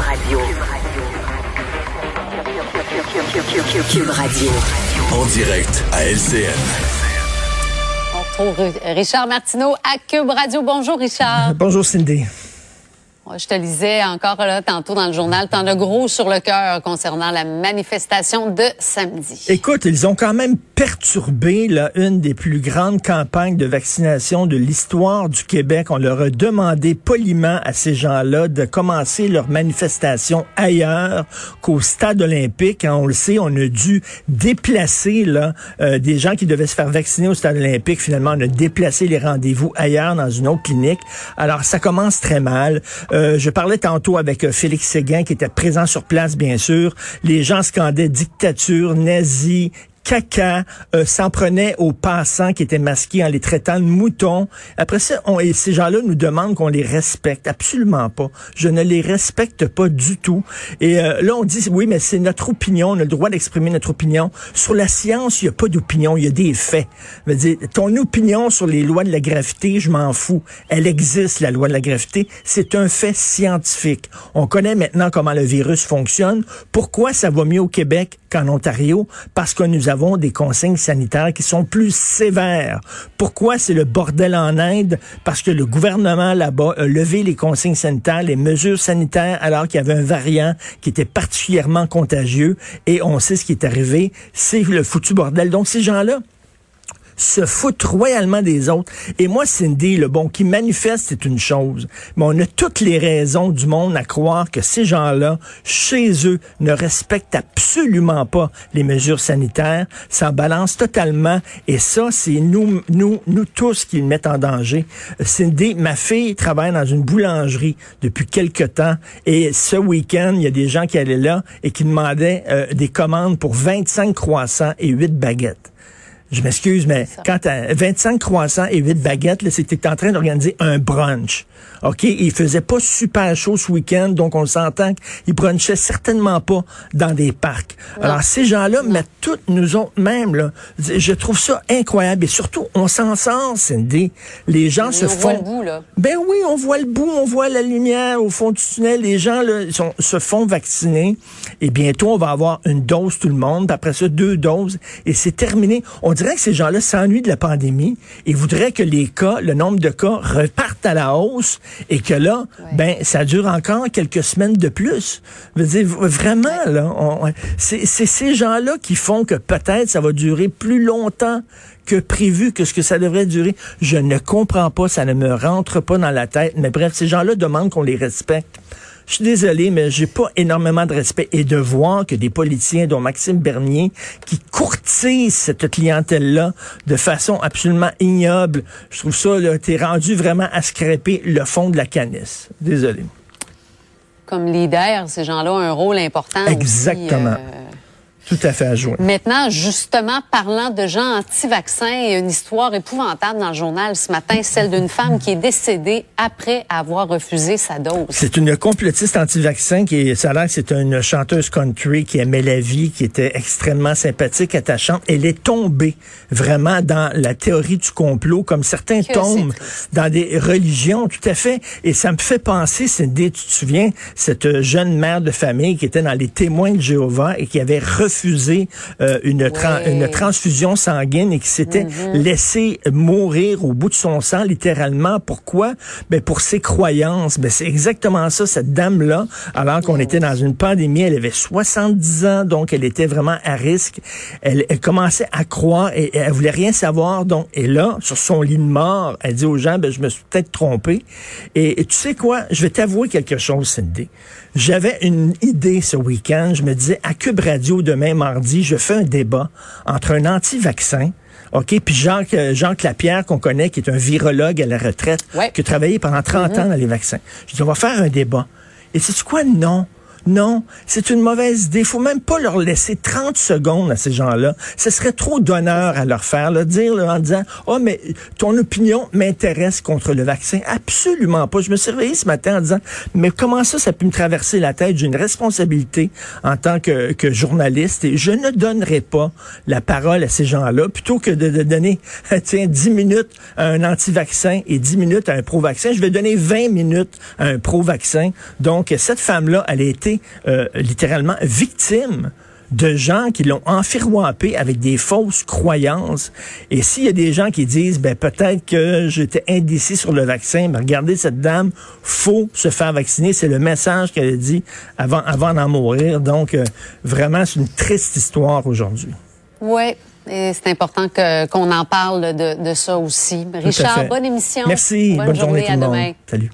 Radio. Cube Radio. En direct à LCN. On retrouve Richard Martineau à Cube Radio. Bonjour, Richard. Bonjour, Cindy. Je te lisais encore là, tantôt dans le journal, tant de gros sur le cœur concernant la manifestation de samedi. Écoute, ils ont quand même perturbé là, une des plus grandes campagnes de vaccination de l'histoire du Québec. On leur a demandé poliment à ces gens-là de commencer leur manifestation ailleurs qu'au stade olympique. Hein, on le sait, on a dû déplacer là, euh, des gens qui devaient se faire vacciner au stade olympique. Finalement, on a déplacé les rendez-vous ailleurs dans une autre clinique. Alors, ça commence très mal. Euh, euh, je parlais tantôt avec euh, Félix Séguin, qui était présent sur place, bien sûr. Les gens scandaient dictature, nazi, caca euh, s'en prenait aux passants qui étaient masqués en les traitant de moutons. Après ça, on, et ces gens-là nous demandent qu'on les respecte. Absolument pas. Je ne les respecte pas du tout. Et euh, là, on dit, oui, mais c'est notre opinion. On a le droit d'exprimer notre opinion. Sur la science, il n'y a pas d'opinion. Il y a des faits. Je veux dire, ton opinion sur les lois de la gravité, je m'en fous. Elle existe, la loi de la gravité. C'est un fait scientifique. On connaît maintenant comment le virus fonctionne. Pourquoi ça va mieux au Québec qu'en Ontario? Parce que nous avons des consignes sanitaires qui sont plus sévères. Pourquoi c'est le bordel en Inde? Parce que le gouvernement là-bas a levé les consignes sanitaires, les mesures sanitaires, alors qu'il y avait un variant qui était particulièrement contagieux. Et on sait ce qui est arrivé. C'est le foutu bordel. Donc, ces gens-là, se foutent royalement des autres. Et moi, Cindy, le bon, qui manifeste, c'est une chose. Mais on a toutes les raisons du monde à croire que ces gens-là, chez eux, ne respectent absolument pas les mesures sanitaires. Ça balance totalement. Et ça, c'est nous, nous, nous tous qui le mettent en danger. Cindy, ma fille travaille dans une boulangerie depuis quelque temps. Et ce week-end, il y a des gens qui allaient là et qui demandaient euh, des commandes pour 25 croissants et 8 baguettes. Je m'excuse, mais quand t'as 25 croissants et 8 baguettes, c'est que tu en train d'organiser un brunch. OK? il faisait pas super chaud ce week-end, donc on s'entend qu'ils brunchaient certainement pas dans des parcs. Alors, ces gens-là mettent toutes nous autres même, là. Je trouve ça incroyable. Et surtout, on s'en sort, Cindy. Les gens se on font... Voit le bout, là. Ben oui, on voit le bout, on voit la lumière au fond du tunnel. Les gens, là, sont, se font vacciner. Et bientôt, on va avoir une dose tout le monde. Après ça, deux doses. Et c'est terminé. On dirait que ces gens-là s'ennuient de la pandémie et voudraient que les cas, le nombre de cas repartent à la hausse et que là, ben, ça dure encore quelques semaines de plus. Je veux dire, vraiment, là, c'est ces gens-là qui font que peut-être ça va durer plus longtemps que prévu, que ce que ça devrait durer. Je ne comprends pas, ça ne me rentre pas dans la tête. Mais bref, ces gens-là demandent qu'on les respecte. Je suis désolé, mais j'ai pas énormément de respect et de voir que des politiciens, dont Maxime Bernier, qui courtisent cette clientèle-là de façon absolument ignoble. Je trouve ça, là, t'es rendu vraiment à scraper le fond de la canisse. Désolé. Comme leader, ces gens-là ont un rôle important. Exactement. Aussi, euh, tout à fait à jouer. Maintenant, justement, parlant de gens anti-vaccins, il y a une histoire épouvantable dans le journal ce matin, celle d'une femme qui est décédée après avoir refusé sa dose. C'est une complotiste anti-vaccin qui est, ça a l'air que c'est une chanteuse country qui aimait la vie, qui était extrêmement sympathique, attachante. Elle est tombée vraiment dans la théorie du complot, comme certains Que tombent c'est dans des religions, tout à fait. Et ça me fait penser, Cindy, tu te souviens, cette jeune mère de famille qui était dans les témoins de Jéhovah et qui avait refusé euh, une, une transfusion sanguine et qui s'était laissé mourir au bout de son sang, littéralement. Pourquoi? Ben, pour ses croyances. Ben, c'est exactement ça, cette dame-là, alors qu'on était dans une pandémie, elle avait 70 ans, donc elle était vraiment à risque. Elle, elle commençait à croire et, et elle voulait rien savoir. Donc, et là, sur son lit de mort, elle dit aux gens, ben, je me suis peut-être trompée. Et, et tu sais quoi? Je vais t'avouer quelque chose, Cindy. J'avais une idée ce week-end. Je me disais, à Cube Radio, demain, mardi, je fais un débat entre un anti-vaccin, OK, puis Jacques, euh, Jacques Lapierre, qu'on connaît, qui est un virologue à la retraite, Ouais. qui a travaillé pendant 30 ans dans les vaccins. Je dis, on va faire un débat. Et c'est quoi? Non. Non, c'est une mauvaise idée. Faut même pas leur laisser 30 secondes à ces gens-là. Ce serait trop d'honneur à leur faire, le dire en disant "Oh mais ton opinion m'intéresse contre le vaccin." Absolument pas. Je me suis réveillé ce matin en disant "Mais comment ça ça peut me traverser la tête? J'ai une responsabilité en tant que, que journaliste et je ne donnerai pas la parole à ces gens-là plutôt que de, de donner tiens 10 minutes à un anti-vaccin et 10 minutes à un pro-vaccin, je vais donner 20 minutes à un pro-vaccin. Donc cette femme-là, elle a été euh, littéralement victime de gens qui l'ont enfiroipé avec des fausses croyances. Et s'il y a des gens qui disent, ben peut-être que j'étais indécis sur le vaccin, ben regardez cette dame, faut se faire vacciner. C'est le message qu'elle a dit avant, avant d'en mourir. Donc euh, vraiment, c'est une triste histoire aujourd'hui. Oui, et c'est important que, qu'on en parle de, de ça aussi. Richard, bonne émission. Merci. Bonne, journée, à tout le demain. Monde. Salut.